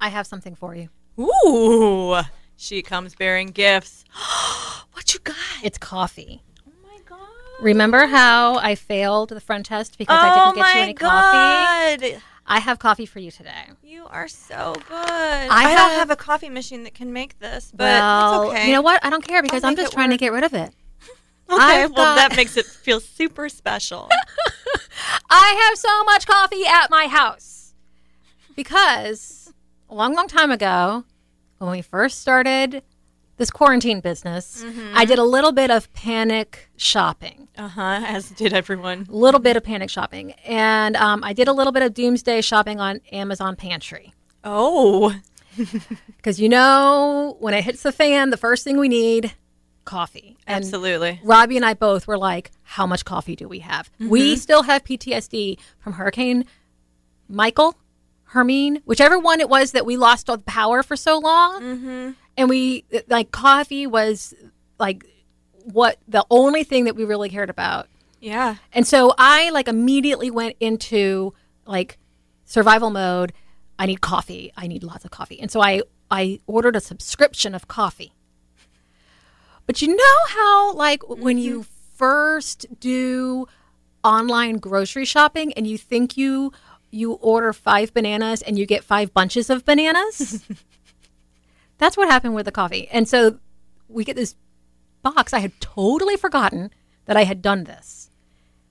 I have something for you. Ooh, she comes bearing gifts. what you got? It's coffee. Oh my god. Remember how I failed the front test because I oh didn't get my you any coffee? god. I have coffee for you today. You are so good. I, have- don't have a coffee machine that can make this, but well, it's okay. you know what? I don't care because I'll I'm just trying to get rid of it. Okay, I've well, got- that makes it feel super special. I have so much coffee at my house because a long, long time ago, when we first started this quarantine business, I did a little bit of panic shopping. uh huh. As did everyone. A little bit of panic shopping. And um, I did a little bit of doomsday shopping on Amazon Pantry. Oh, Because you know, when it hits the fan, the first thing we need coffee. And absolutely. Robbie and I both were like, how much coffee do we have? We still have PTSD from Hurricane Michael, Hermine, whichever one it was that we lost all the power for so long. Mm-hmm. And we, like, coffee was like what the only thing that we really cared about. Yeah. And so I like immediately went into like survival mode. I need coffee. I need lots of coffee. And so I I ordered a subscription of coffee. But you know how like when you first do online grocery shopping and you think you you order 5 bananas and you get 5 bunches of bananas? That's what happened with the coffee. And so we get this box. I had totally forgotten that I had done this.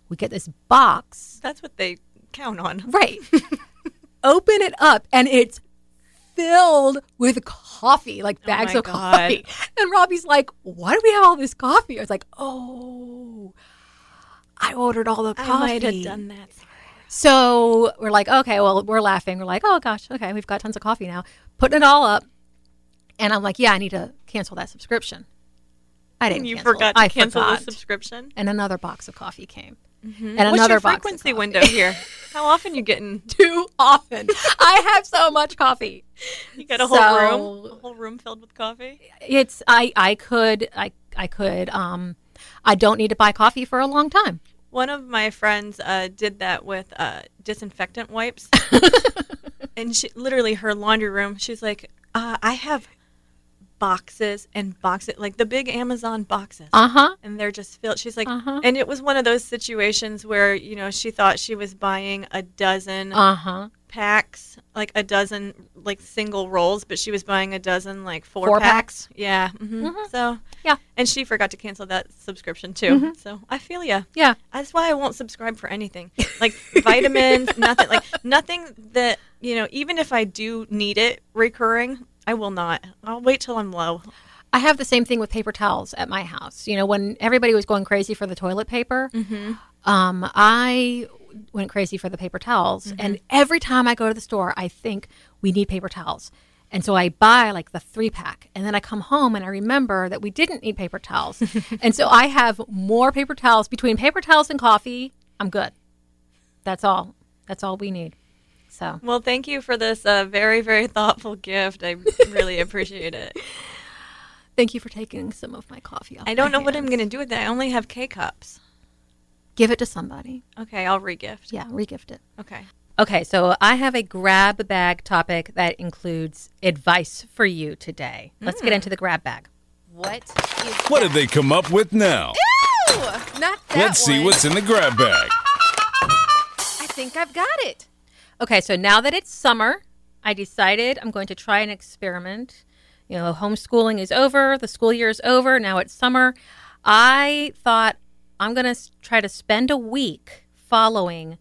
We get this box, That's what they count on. right? Open it up, and it's filled with coffee, like oh bags my of God. coffee. And Robbie's like, "Why do we have all this coffee?" I was like, "Oh, I ordered all the coffee." I might have done that. So we're like, okay, well, we're laughing. We're like, oh gosh, okay, we've got tons of coffee now. Putting it all up, and I'm like, yeah, I need to cancel that subscription. I didn't. And you cancel forgot to I cancel forgot. the subscription. And another box of coffee came, and What's another your box. frequency window here? How often you getting? Too often. I have so much coffee. You got a whole So- room, a whole room filled with coffee. It's I. I could. I. I could. Um. I don't need to buy coffee for a long time. One of my friends uh, did that with uh, disinfectant wipes, and she literally her laundry room. She's like, uh, I have boxes and boxes, like the big Amazon boxes. Uh huh. and they're just filled. She's like, Uh-huh. and it was one of those situations where you know she thought she was buying a dozen Uh huh. packs, like a dozen like single rolls, but she was buying a dozen like four, Four packs. Yeah. hmm So Yeah. and she forgot to cancel that subscription too. So I feel ya. Yeah. That's why I won't subscribe for anything like vitamins, nothing like nothing that you know. Even if I do need it recurring, I will not. I'll wait till I'm low. I have the same thing with paper towels at my house. You know, when everybody was going crazy for the toilet paper, um, I went crazy for the paper towels. And every time I go to the store, I think we need paper towels. And so I buy like the three pack. And then I come home and I remember that we didn't need paper towels. and so I have more paper towels. Between paper towels and coffee, I'm good. That's all. That's all we need. So Well, thank you for this uh, very, very thoughtful gift. I really appreciate it. thank you for taking some of my coffee off. I don't my know what I'm going to do with it. I only have K cups. Give it to somebody. Okay, I'll regift. Yeah, regift it. Okay. Okay, so I have a grab bag topic that includes advice for you today. Let's get into the grab bag. What is What did they come up with now? not that Let's see what's in the grab bag. I think I've got it. Okay, so now that it's summer, I decided I'm going to try an experiment. You know, homeschooling is over, the school year is over, now it's summer. I thought I'm going to try to spend a week following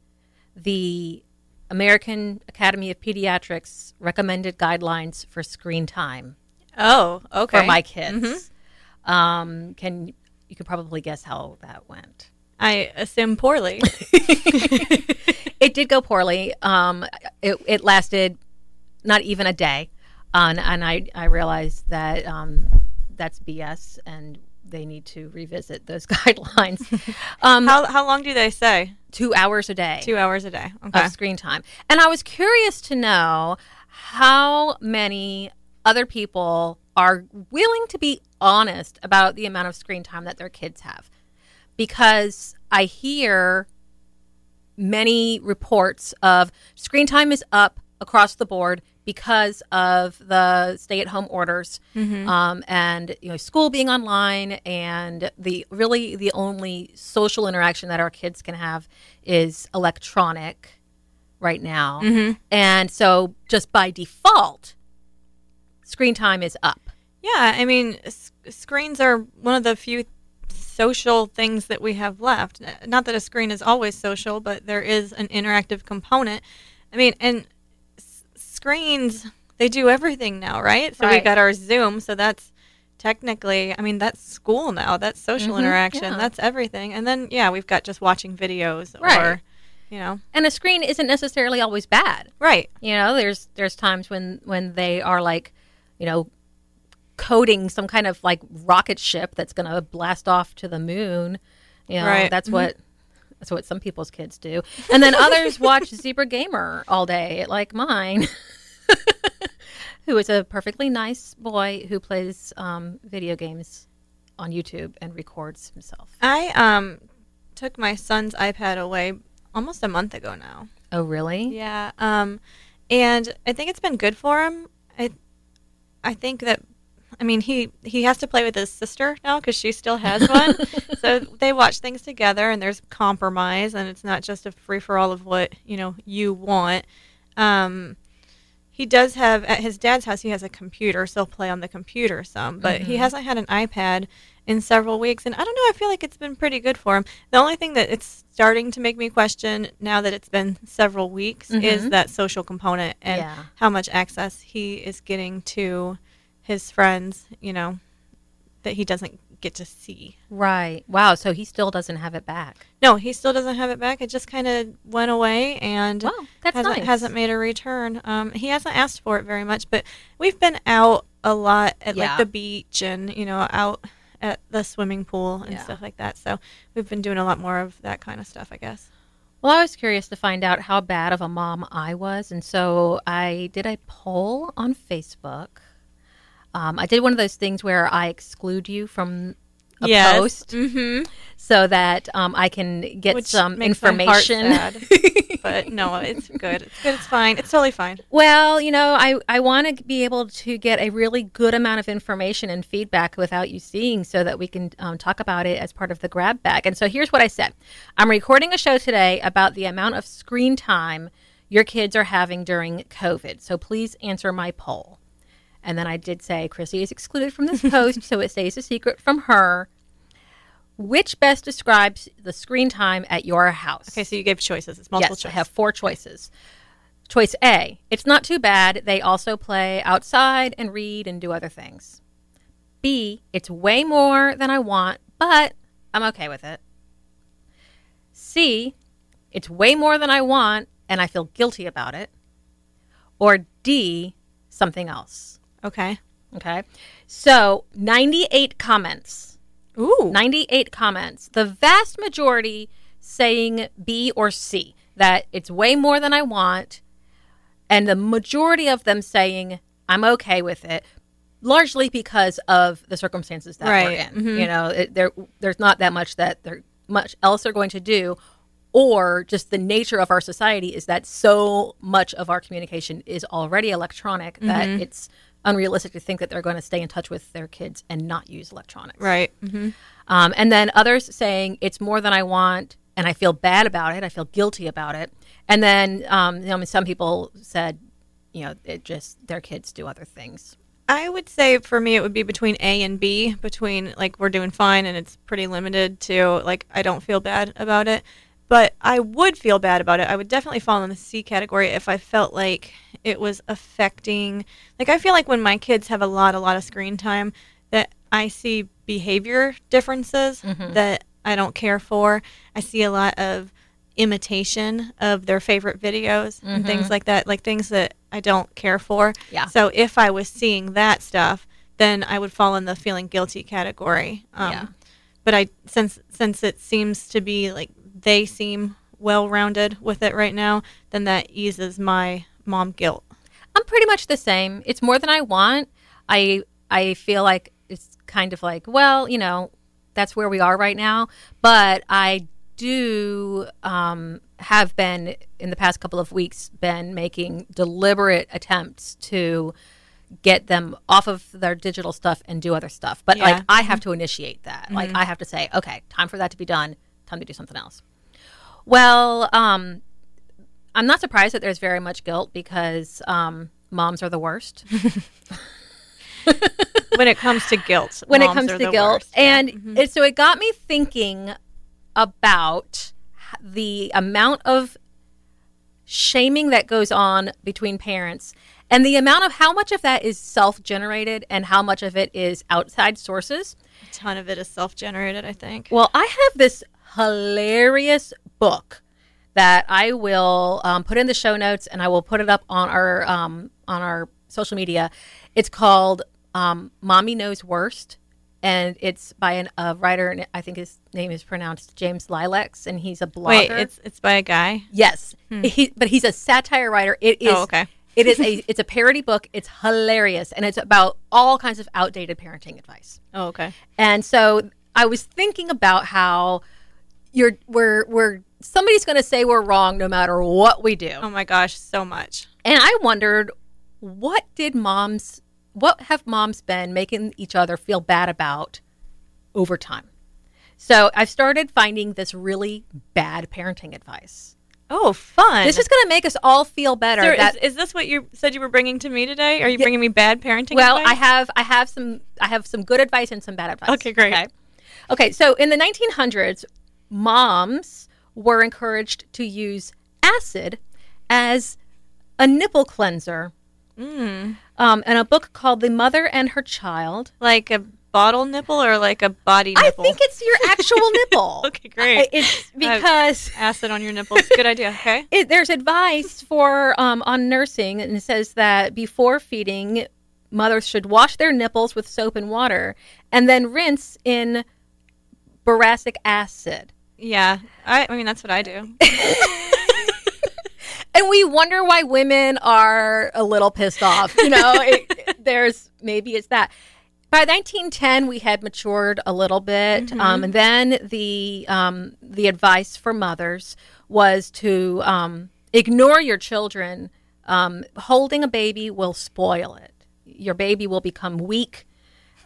the American Academy of Pediatrics recommended guidelines for screen time Oh, okay. for my kids. Um, can you can probably guess how that went? I assume poorly. It did go poorly. Um, it, it lasted not even a day, um, and I I realized that um, that's BS, and they need to revisit those guidelines. Um, how how long do they say? two hours a day. Two hours a day. Okay. of screen time. And I was curious to know how many other people are willing to be honest about the amount of screen time that their kids have. Because I hear many reports of screen time is up across the board because of the stay-at-home orders um, and you know school being online and the really the only social interaction that our kids can have is electronic right now. And so just by default screen time is up. Yeah, I mean, screens are one of the few social things that we have left. Not that a screen is always social, but there is an interactive component. I mean, and s- screens, they do everything now, right? So we Right. got our Zoom, so that's technically, I mean, that's school now. That's social mm-hmm. interaction. yeah. That's everything. And then, yeah, we've got just watching videos Right. or, you know, and a screen isn't necessarily always bad right. You know, there's there's times when when they are like, you know, coding some kind of like rocket ship that's going to blast off to the moon. You know, Right. that's what that's what some people's kids do. And then others watch Zebra Gamer all day, like mine. who is a perfectly nice boy who plays um, video games on YouTube and records himself. I um took my son's iPad away almost a month ago now. Oh, really? Yeah. Um, and I think it's been good for him. I, I think that, I mean, he he has to play with his sister now because she still has one. so they watch things together, and there's compromise, and it's not just a free for all of what you know you want. Um, he does have at his dad's house. He has a computer, so he'll play on the computer some. But he hasn't had an iPad in several weeks, and I don't know. I feel like it's been pretty good for him. The only thing that it's starting to make me question now that it's been several weeks is that social component and Yeah. how much access he is getting to his friends. You know that he doesn't get to see. Right. Wow. So he still doesn't have it back. No, he still doesn't have it back. It just kind of went away and Wow, that's hasn't, nice. hasn't made a return. Um, he hasn't asked for it very much, but we've been out a lot at Yeah. like the beach and you know out at the swimming pool and Yeah. stuff like that. So we've been doing a lot more of that kind of stuff, I guess. Well, I was curious to find out how bad of a mom I was, and so I did a poll on Facebook. Um, I did one of those things where I exclude you from a post mm-hmm. so that um, I can get Which some makes my heart information. sad. but no, it's good. It's good. It's fine. It's totally fine. Well, you know, I, I want to be able to get a really good amount of information and feedback without you seeing so that we can um, talk about it as part of the grab bag. And so here's what I said I'm recording a show today about the amount of screen time your kids are having during COVID. So please answer my poll. And then I did say Chrissy is excluded from this post, so it stays a secret from her. Which best describes the screen time at your house? Okay, so you gave choices. It's multiple yes, choice. I have four choices. Choice A, it's not too bad. They also play outside and read and do other things. B, it's way more than I want, but I'm okay with it. C, it's way more than I want and I feel guilty about it. Or D, something else. Okay. Okay. So 98 comments. Ooh. 98 comments. The vast majority saying B or C, that it's way more than I want. And the majority of them saying I'm okay with it, largely because of the circumstances that Right. we're in. Mm-hmm. You know, it, there there's not that much that there much else they're going to do, or just the nature of our society is that so much of our communication is already electronic that mm-hmm. it's unrealistic to think that they're going to stay in touch with their kids and not use electronics. Right. Mm-hmm. Um, and then others saying it's more than I want, and I feel bad about it. I feel guilty about it. And then um, you know, some people said, you know, it just their kids do other things I would say for me it would be between A and B. Between like we're doing fine and it's pretty limited to like I don't feel bad about it, but I would feel bad about it. I would definitely fall in the C category if I felt like it was affecting. Like I feel like when my kids have a lot, a lot of screen time, that I see behavior differences that I don't care for. I see a lot of imitation of their favorite videos and things like that, like things that I don't care for. Yeah. So if I was seeing that stuff, then I would fall in the feeling guilty category. Um, Yeah. But I since since it seems to be like they seem well rounded with it right now, then that eases my mom guilt. I'm pretty much the same. It's more than I want. I I feel like it's kind of like, well, you know, that's where we are right now. But I do um, have been in the past couple of weeks been making deliberate attempts to get them off of their digital stuff and do other stuff. But Yeah. like I have to initiate that. Like I have to say, okay, time for that to be done. Time to do something else. Well, um, I'm not surprised that there's very much guilt because um, moms are the worst when it comes to guilt. when it comes are to the guilt. worst. And it, so it got me thinking about the amount of shaming that goes on between parents and the amount of how much of that is self generated and how much of it is outside sources. a ton of it is self generated, I think. Well, I have this hilarious book that I will um, put in the show notes, and I will put it up on our um, on our social media. It's called um, "Mommy Knows Worst," and it's by an, a writer, and I think his name is pronounced James Lileks, and he's a blogger. Wait, it's it's by a guy. yes, he, but he's a satire writer. It is Oh, okay. it is a it's a parody book. It's hilarious, and it's about all kinds of outdated parenting advice. Oh, okay. And so I was thinking about how you're we're we're somebody's going to say we're wrong no matter what we do. Oh my gosh, so much. And I wondered what did moms what have moms been making each other feel bad about over time. So I've started finding this really bad parenting advice. Oh, fun. This is going to make us all feel better. That, is, is this what you said you were bringing to me today? Are you bringing me bad parenting? Advice? Well, I have I have some I have some good advice and some bad advice. Okay, great. Okay. Okay, so in the 1900s, moms were encouraged to use acid as a nipple cleanser. Mm. Um, and a book called The Mother and Her Child. like a bottle nipple or like a body nipple? I think it's your actual nipple. Okay, great. It's because acid on your nipples. Good idea. Okay. it, there's advice for um, on nursing, and it says that before feeding, mothers should wash their nipples with soap and water, and then rinse in boracic acid. Yeah. I, I mean, that's what I do. And we wonder why women are a little pissed off. You know, it, there's maybe it's that. By 1910, we had matured a little bit, um, and then the um, the advice for mothers was to um, ignore your children. Um, holding a baby will spoil it. Your baby will become weak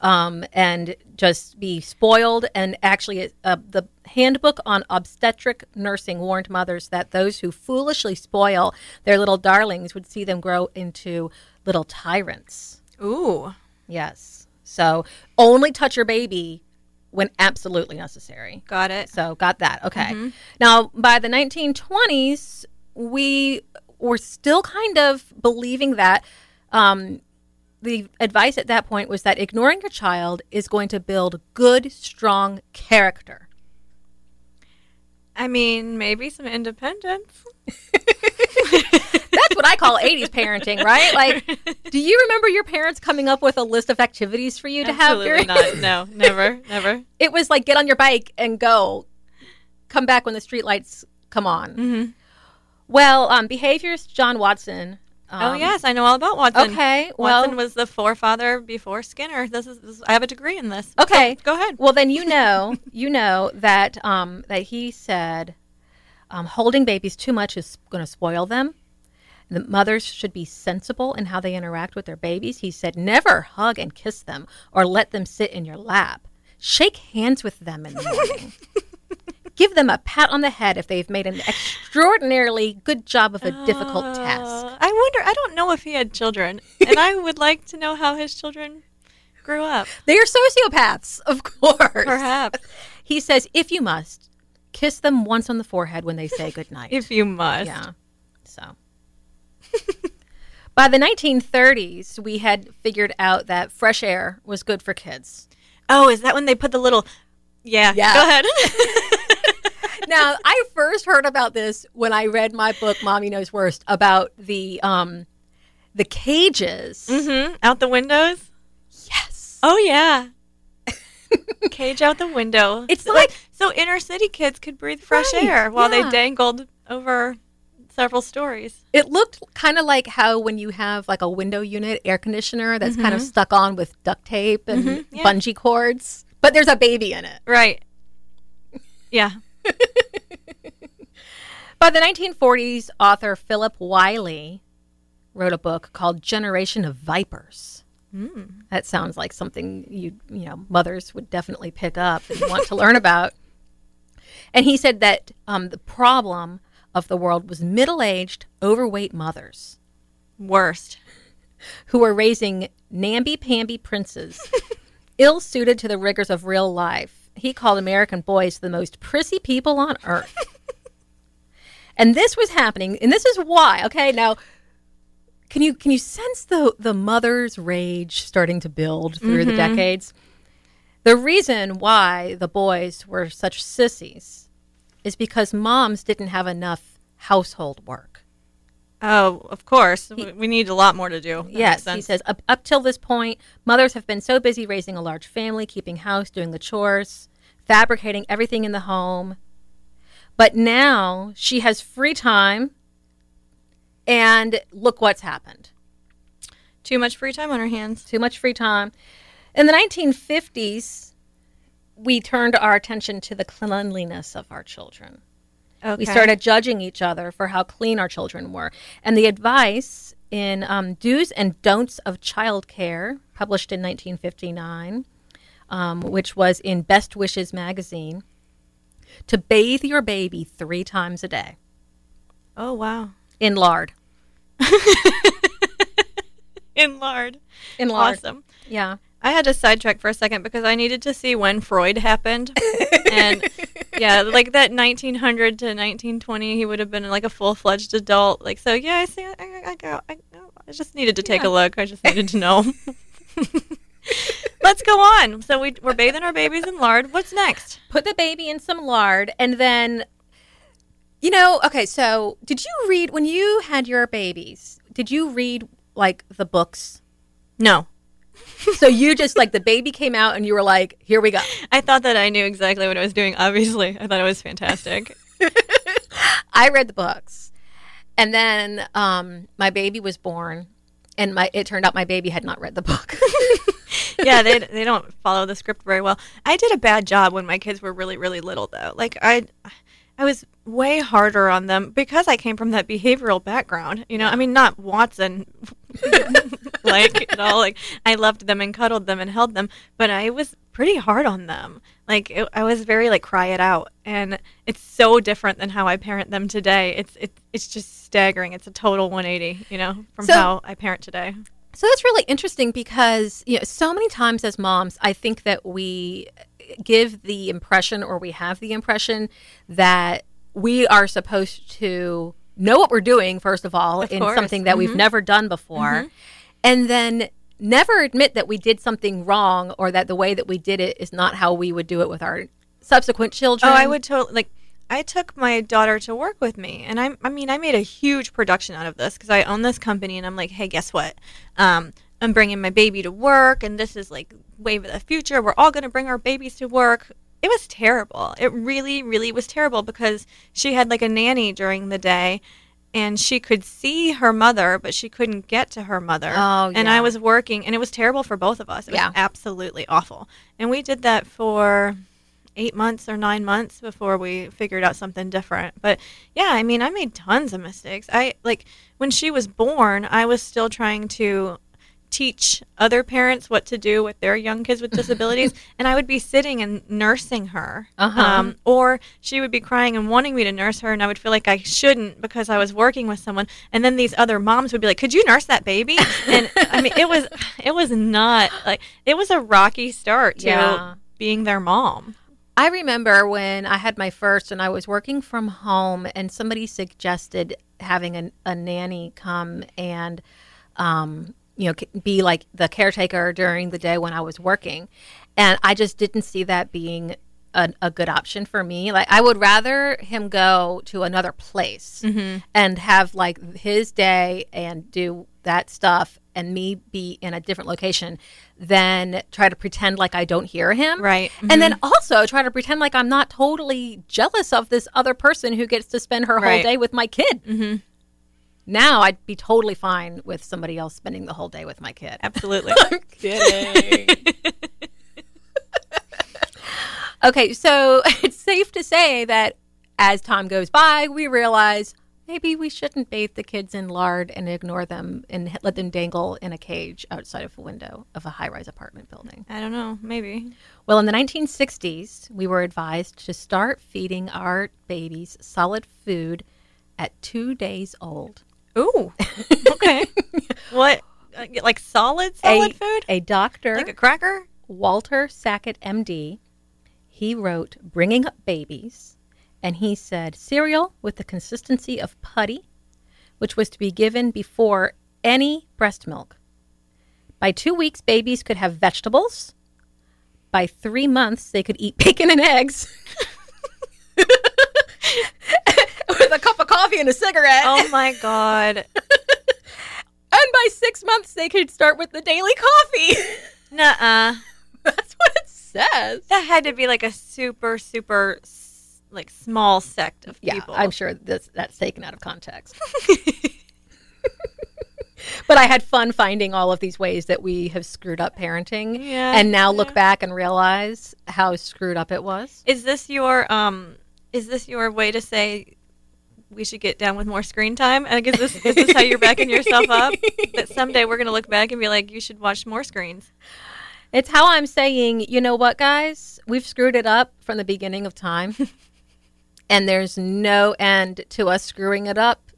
um, and just be spoiled. And actually, uh, the handbook on obstetric nursing warned mothers that those who foolishly spoil their little darlings would see them grow into little tyrants. Ooh. Yes. So only touch your baby when absolutely necessary. Got it. So got that. Okay. Now by the 1920s, we were still kind of believing that um, the advice at that point was that ignoring your child is going to build good, strong character. I mean, maybe some independence. That's what I call 80s parenting, right? Like, do you remember your parents coming up with a list of activities for you to have? Absolutely not. No, never, never. it was like get on your bike and go. Come back when the streetlights come on. Mm-hmm. Well, um, behaviorist John Watson. Um, oh yes, I know all about Watson. Okay, well- Watson was the forefather before Skinner. This is, this, I have a degree in this. Okay. go, go ahead. Well, then you know, you know that um, that he said um, holding babies too much is going to spoil them. The mothers should be sensible in how they interact with their babies. He said, never hug and kiss them or let them sit in your lap. Shake hands with them in the morning. Give them a pat on the head if they've made an extraordinarily good job of a difficult task. I. I don't know if he had children, and I would like to know how his children grew up. They are sociopaths, of course. Perhaps, He says, if you must, kiss them once on the forehead when they say goodnight. if you must. Yeah. So. By the 1930s, we had figured out that fresh air was good for kids. Oh, is that when they put the little? Yeah. Yeah. Go ahead. Now, I first heard about this when I read my book "Mommy Knows Worst" about the um, the cages. hmm Out the windows. Yes. Oh yeah. Cage out the window. It's so, like- so inner city kids could breathe fresh Right, air while yeah. they dangled over several stories. It looked kind of like how when you have like a window unit air conditioner that's kind of stuck on with duct tape and Mhm, yeah. bungee cords, but there's a baby in it. Right. Yeah. By the 1940s, author Philip Wylie wrote a book called Generation of Vipers. That sounds like something you you know mothers would definitely pick up and want to learn about. And he said that um, the problem of the world was middle-aged, overweight mothers Worst. who were raising namby-pamby princes, ill-suited to the rigors of real life. He called American boys the most prissy people on earth. and this was happening, and this is why. Okay, now can you can you sense the the mother's rage starting to build through the mm-hmm. decades? The reason why the boys were such sissies is because moms didn't have enough household work. Oh, of course. We- we need a lot more to do. That Yes, he says up, up till this point, mothers have been so busy raising a large family, keeping house, doing the chores, fabricating everything in the home. But now she has free time, and look what's happened. Too much free time on our hands. Too much free time. In the 1950s, we turned our attention to the cleanliness of our children. Okay. We started judging each other for how clean our children were. And the advice in um, Do's and Don'ts of Childcare, published in 1959, um, which was in Best Wishes magazine, to bathe your baby three times a day Oh wow. in lard. In lard. In lard. Awesome. Yeah. I had to sidetrack for a second because I needed to see when Freud happened. and yeah, like that 1900 to 1920, he would have been like a full fledged adult. Like, so yeah, I see. I, I, I, go- I, I just needed to take Yeah. a look. I just needed to know. Let's go on. So we, we're bathing our babies in lard. What's next? Put the baby in some lard and then, you know, okay, so did you read, when you had your babies, did you read like the books? No. So you just like the baby came out and you were like, here we go. I thought that I knew exactly what I was doing, obviously. I thought it was fantastic. I read the books, and then um, my baby was born, and my it turned out my baby had not read the book. yeah, they they don't follow the script very well. I did a bad job when my kids were really really little though. Like I I was way harder on them because I came from that behavioral background. You know, I mean not Watson like at all. Like I loved them and cuddled them and held them, but I was pretty hard on them. Like it, I was very like cry it out, and it's so different than how I parent them today. It's it, it's just staggering. It's a total 180, you know, from So- how I parent today. so that's really interesting because you know so many times as moms, I think that we give the impression or we have the impression that we are supposed to know what we're doing first of all Of in course. something that we've never done before, and then never admit that we did something wrong or that the way that we did it is not how we would do it with our subsequent children. Oh, I would totally like. I took my daughter to work with me, and I, I mean, I made a huge production out of this because I own this company, and I'm like, hey, guess what? Um, I'm bringing my baby to work, and this is like wave of the future. We're all going to bring our babies to work. It was terrible. It really, really was terrible because she had like a nanny during the day, and she could see her mother, but she couldn't get to her mother. Oh, yeah. and. I was working, and it was terrible for both of us. It was Yeah. absolutely awful. And we did that for eight months or nine months before we figured out something different. But yeah, I mean, I made tons of mistakes. I like when she was born, I was still trying to teach other parents what to do with their young kids with disabilities, and I would be sitting and nursing her, Uh-huh. um, or she would be crying and wanting me to nurse her, and I would feel like I shouldn't because I was working with someone, and then these other moms would be like, "Could you nurse that baby?" And I mean, it was it was not like it was a rocky start to Yeah. being their mom. I remember when I had my first and I was working from home, and somebody suggested having a, a nanny come and, um, you know, be like the caretaker during the day when I was working. And I just didn't see that being a, a good option for me. Like, I would rather him go to another place and have like his day and do that stuff and me be in a different location than try to pretend like I don't hear him. Right. And then also try to pretend like I'm not totally jealous of this other person who gets to spend her whole day with my kid. Mm-hmm. Now I'd be totally fine with somebody else spending the whole day with my kid. Absolutely. kidding. okay, so it's safe to say that as time goes by, we realize maybe we shouldn't bathe the kids in lard and ignore them and let them dangle in a cage outside of a window of a high rise apartment building. I don't know. Maybe. Well, in the 1960s, we were advised to start feeding our babies solid food at two days old. Ooh. Okay. what? Uh, Like solid solid a, food? A doctor, Like a cracker? Walter Sackett, MD, he wrote Bringing Up Babies, and he said cereal with the consistency of putty, which was to be given before any breast milk. By two weeks, babies could have vegetables. By three months, they could eat bacon and eggs. with a cup of coffee and a cigarette. Oh my god. And by six months, they could start with the daily coffee. Nuh-uh. That's what it says. That had to be like a super super like small sect of Yeah, people. I'm sure that's that's taken out of context. but I had fun finding all of these ways that we have screwed up parenting, Yeah, and now look back and realize how screwed up it was. Is this your um is this your way to say we should get down with more screen time? I guess this is how you're backing yourself up? That someday we're gonna look back and be like, you should watch more screens. It's how I'm saying, you know what, guys, we've screwed it up from the beginning of time, and there's no end to us screwing it up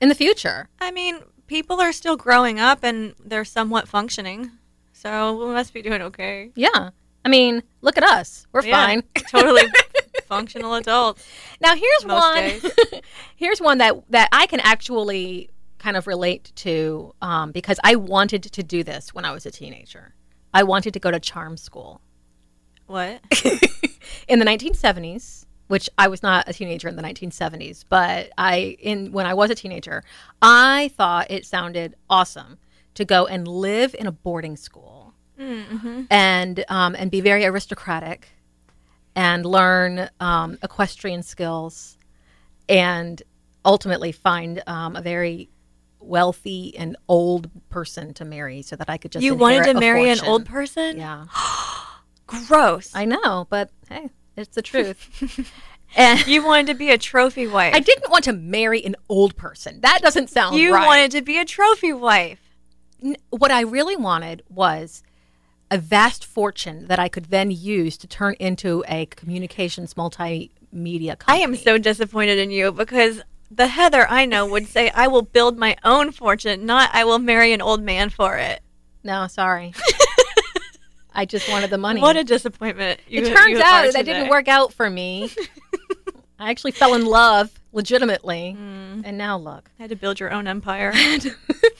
in the future. I mean, people are still growing up and they're somewhat functioning, so we must be doing okay. Yeah, I mean, look at us, we're Yeah, fine. totally functional adults. Now here's one. here's one that that I can actually kind of relate to um, because I wanted to do this when I was a teenager. I wanted to go to charm school What? in the 1970s, which I was not a teenager in the 1970s, but I in when I was a teenager, I thought it sounded awesome to go and live in a boarding school and um, and be very aristocratic and learn um, equestrian skills and ultimately find um, a very wealthy and old person to marry so that I could just you wanted to marry an old person? yeah Gross. I know but hey it's the truth and you wanted to be a trophy wife. I didn't want to marry an old person that doesn't sound you right wanted to be a trophy wife. N- what I really wanted was a vast fortune that I could then use to turn into a communications multimedia company. I am so disappointed in you because the Heather I know would say, I will build my own fortune, not I will marry an old man for it. No, sorry. I just wanted the money. What a disappointment. You, it turns out that didn't work out for me. I actually fell in love legitimately. Mm. And now look. I had to build your own empire.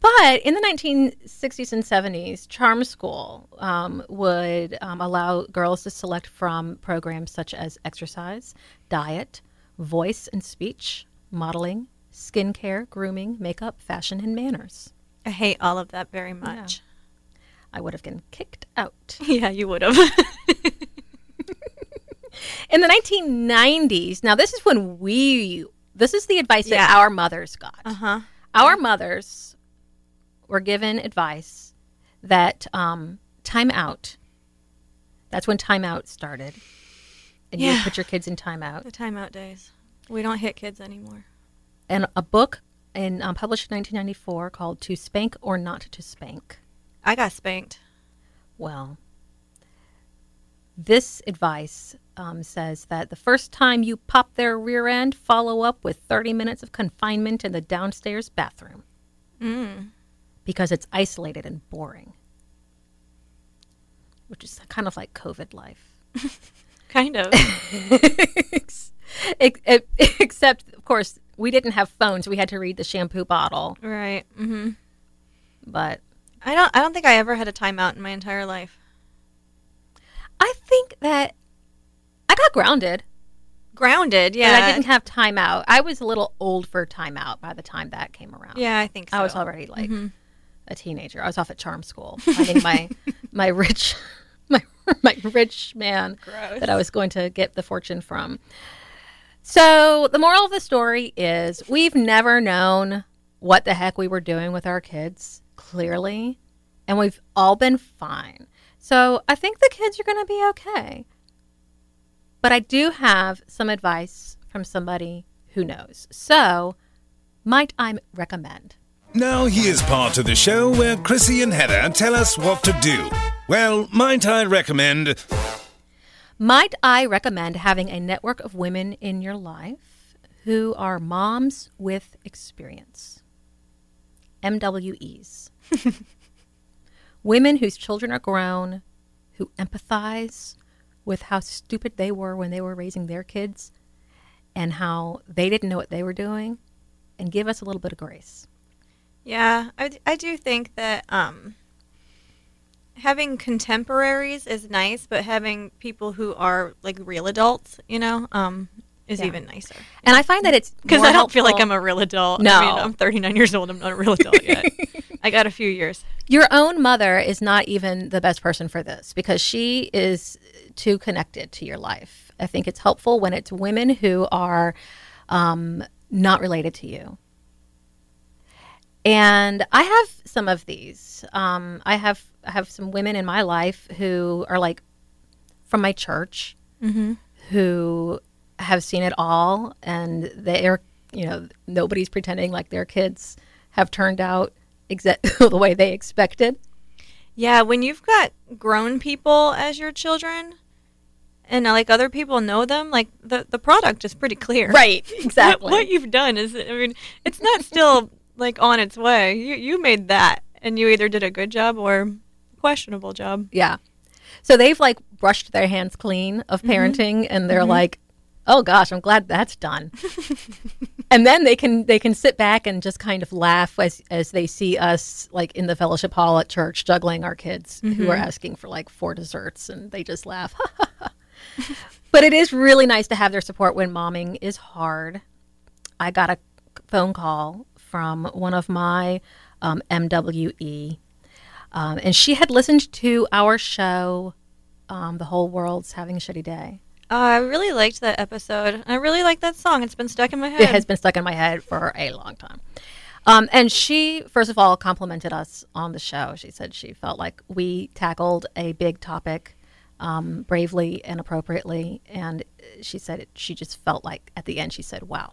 But in the 1960s and 70s, Charm School um, would um, allow girls to select from programs such as exercise, diet, voice and speech, modeling, skincare, grooming, makeup, fashion, and manners. I hate all of that very much. I would have been kicked out. Yeah, you would have. In the 1990s, now this is when we, this is the advice that our mothers got. uh huh. Our mothers were given advice that um, time out, that's when time out started. And you Yeah. would put your kids in time out. The timeout days. We don't hit kids anymore. And a book in um, published in 1994 called "To Spank or Not to Spank." I got spanked. Well, this advice um, says that the first time you pop their rear end, follow up with 30 minutes of confinement in the downstairs bathroom because it's isolated and boring, which is kind of like COVID life. Kind of. Ex- ex- Except, of course, we didn't have phones. We had to read the shampoo bottle. right. hmm But I don't. I don't think I ever had a timeout in my entire life. I think that I got grounded. Grounded. Yeah. And I didn't have timeout. I was a little old for timeout by the time that came around. yeah, I think so. I was already like a teenager. I was off at charm school, finding my my rich my my rich man Gross. that I was going to get the fortune from. So the moral of the story is we've never known what the heck we were doing with our kids, clearly, and we've all been fine. So I think the kids are going to be okay. But I do have some advice from somebody who knows. So might I recommend? Now here's part of the show where Chrissy and Heather tell us what to do. Well, might I recommend? Might I recommend having a network of women in your life who are moms with experience? MWEs. women whose children are grown, who empathize with how stupid they were when they were raising their kids and how they didn't know what they were doing and give us a little bit of grace. Yeah, I, I do think that um, having contemporaries is nice, but having people who are like real adults, you know, um, is Yeah. even nicer. And I find that it's Because I don't feel like I'm a real adult. No. I mean, I'm 39 years old. I'm not a real adult yet. I got a few years. Your own mother is not even the best person for this because she is too connected to your life. I think it's helpful when it's women who are um, not related to you. And I have some of these. Um, I have I have some women in my life who are like from my church who have seen it all, and they're you know nobody's pretending like their kids have turned out exactly the way they expected. Yeah, when you've got grown people as your children, and like other people know them, like the the product is pretty clear. Right, What, exactly. what you've done is, I mean, it's not still like on its way. You you made that, and you either did a good job or questionable job. yeah. So they've like brushed their hands clean of mm-hmm. parenting and they're mm-hmm. like, "Oh gosh, I'm glad that's done." and then they can they can sit back and just kind of laugh as as they see us like in the fellowship hall at church juggling our kids who are mm-hmm. asking for like four desserts and they just laugh. but it is really nice to have their support when momming is hard. I got a phone call from one of my um, MWE, um, and she had listened to our show, um, "The Whole World's Having a Shitty Day." Uh, I really liked that episode. I really like that song. It's been stuck in my head. It has been stuck in my head for a long time. Um, and she, first of all, complimented us on the show. She said she felt like we tackled a big topic um, bravely and appropriately. And she said it, she just felt like at the end, she said, wow.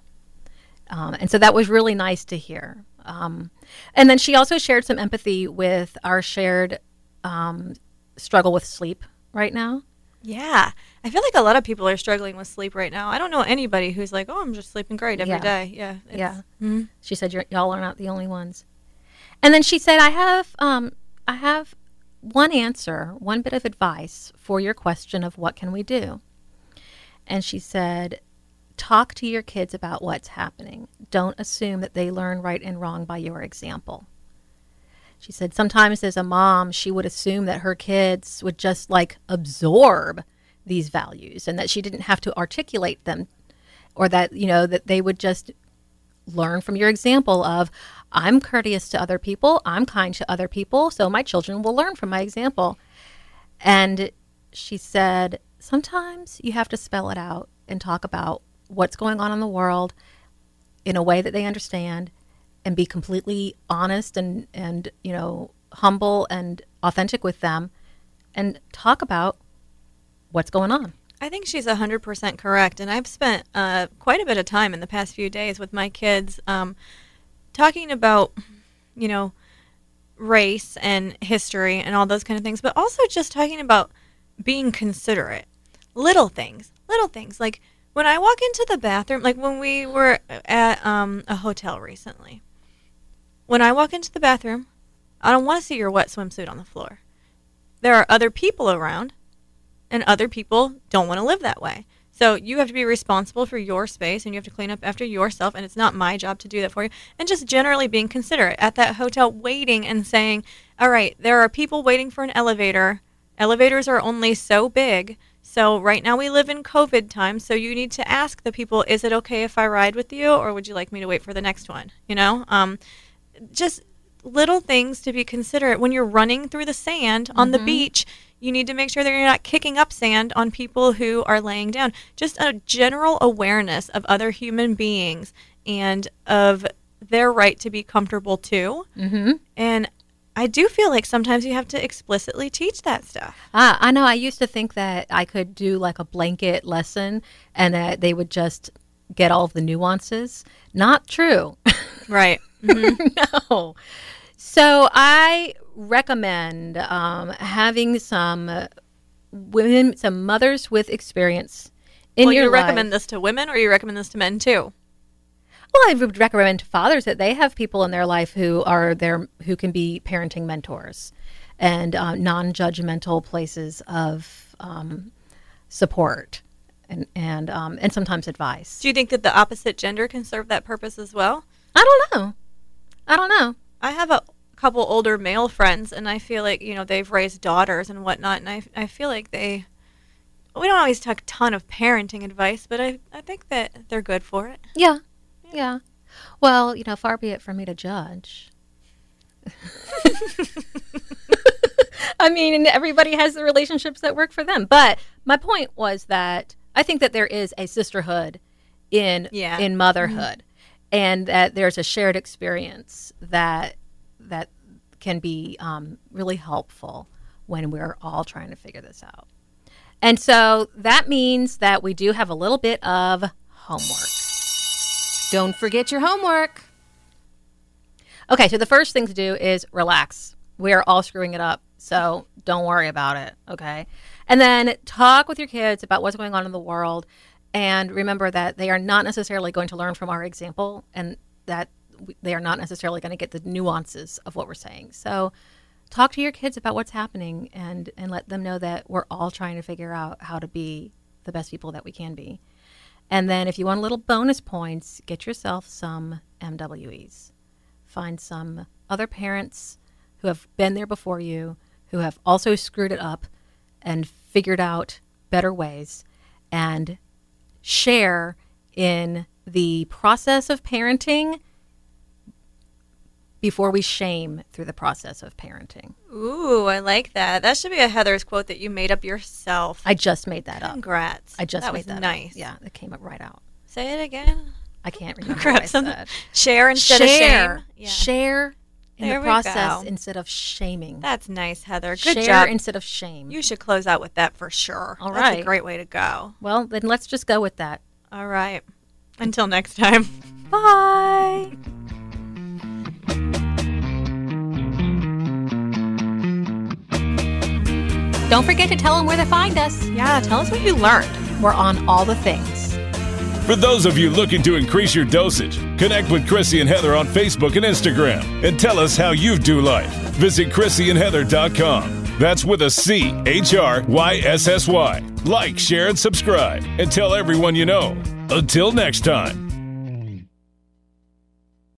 Um, and so that was really nice to hear. Um, and then she also shared some empathy with our shared um, struggle with sleep right now. Yeah. I feel like a lot of people are struggling with sleep right now. I don't know anybody who's like, oh, I'm just sleeping great every Yeah. day. Yeah. Yeah. Mhm. She said, "Y'all are not the only ones." And then she said, "I have, um, I have one answer, one bit of advice for your question of what can we do." And she said, "Talk to your kids about what's happening. Don't assume that they learn right and wrong by your example." She said, "Sometimes as a mom, she would assume that her kids would just like absorb these values, and that she didn't have to articulate them." Or that, you know, that they would just learn from your example of I'm courteous to other people, I'm kind to other people, so my children will learn from my example. And she said, sometimes you have to spell it out and talk about what's going on in the world in a way that they understand and be completely honest and and you know humble and authentic with them and talk about what's going on. I think she's 100% correct. And I've spent uh, quite a bit of time in the past few days with my kids um, talking about, you know, race and history and all those kind of things, but also just talking about being considerate. Little things, little things. Like when I walk into the bathroom, like when we were at um, a hotel recently, when I walk into the bathroom, I don't want to see your wet swimsuit on the floor. There are other people around, and other people don't want to live that way. So you have to be responsible for your space and you have to clean up after yourself and it's not my job to do that for you. And just generally being considerate at that hotel waiting and saying, "All right, there are people waiting for an elevator. Elevators are only so big. So right now we live in COVID time, so you need to ask the people, is it okay if I ride with you or would you like me to wait for the next one?" You know? Um just little things to be considerate when you're running through the sand on the beach you need to make sure that you're not kicking up sand on people who are laying down just a general awareness of other human beings and of their right to be comfortable too Mm-hmm. and i do feel like sometimes you have to explicitly teach that stuff Ah, I know. I used to think that I could do like a blanket lesson and that they would just get all of the nuances. Not true. right no. So I recommend um, having some uh, women, some mothers with experience in well your you life. recommend this to women or you recommend this to men too Well, I would recommend to fathers that they have people in their life who are there who can be parenting mentors and uh, non-judgmental places of um, support and and um, and sometimes advice. do you think that the opposite gender can serve that purpose as well I don't know. I don't know. I have a couple older male friends, and I feel like you know they've raised daughters and whatnot, and I I feel like they. We don't always talk a ton of parenting advice, but I I think that they're good for it. Yeah, yeah. Well, you know, far be it from me to judge. I mean, everybody has the relationships that work for them. But my point was that I think that there is a sisterhood in Yeah. in motherhood, and that there's a shared experience that that can be um, really helpful when we're all trying to figure this out. And so that means that we do have a little bit of homework. Don't forget your homework. Okay, so the first thing to do is relax. We are all screwing it up, so don't worry about it, okay? And then talk with your kids about what's going on in the world and remember that they are not necessarily going to learn from our example and that they are not necessarily going to get the nuances of what we're saying. So talk to your kids about what's happening and and let them know that we're all trying to figure out how to be the best people that we can be. And then if you want a little bonus points, get yourself some MWEs find some other parents who have been there before you, who have also screwed it up and figured out better ways, and share in the process of parenting before we shame through the process of parenting. Ooh, I like that. That should be a Heather's quote that you made up yourself. I just made that up. Congrats. I just that made was that nice. up. Yeah, it came up right out. Say it again. I can't remember Grab what I something. said. Share instead share, of shame. Yeah. share in There the process instead of shaming. That's nice, Heather. Good share job. instead of shame. you should close out with that for sure. All That's a great way to go. well, then let's just go with that. All right. Until next time. Bye. Don't forget to tell them where to find us. Yeah, tell us what you learned. We're on all the things. For those of you looking to increase your dosage, connect with Chrissy and Heather on Facebook and Instagram and tell us how you do life. Visit ChrissyandHeather.com. That's with a C H R Y S S Y. Like, share, and subscribe, and tell everyone you know. Until next time.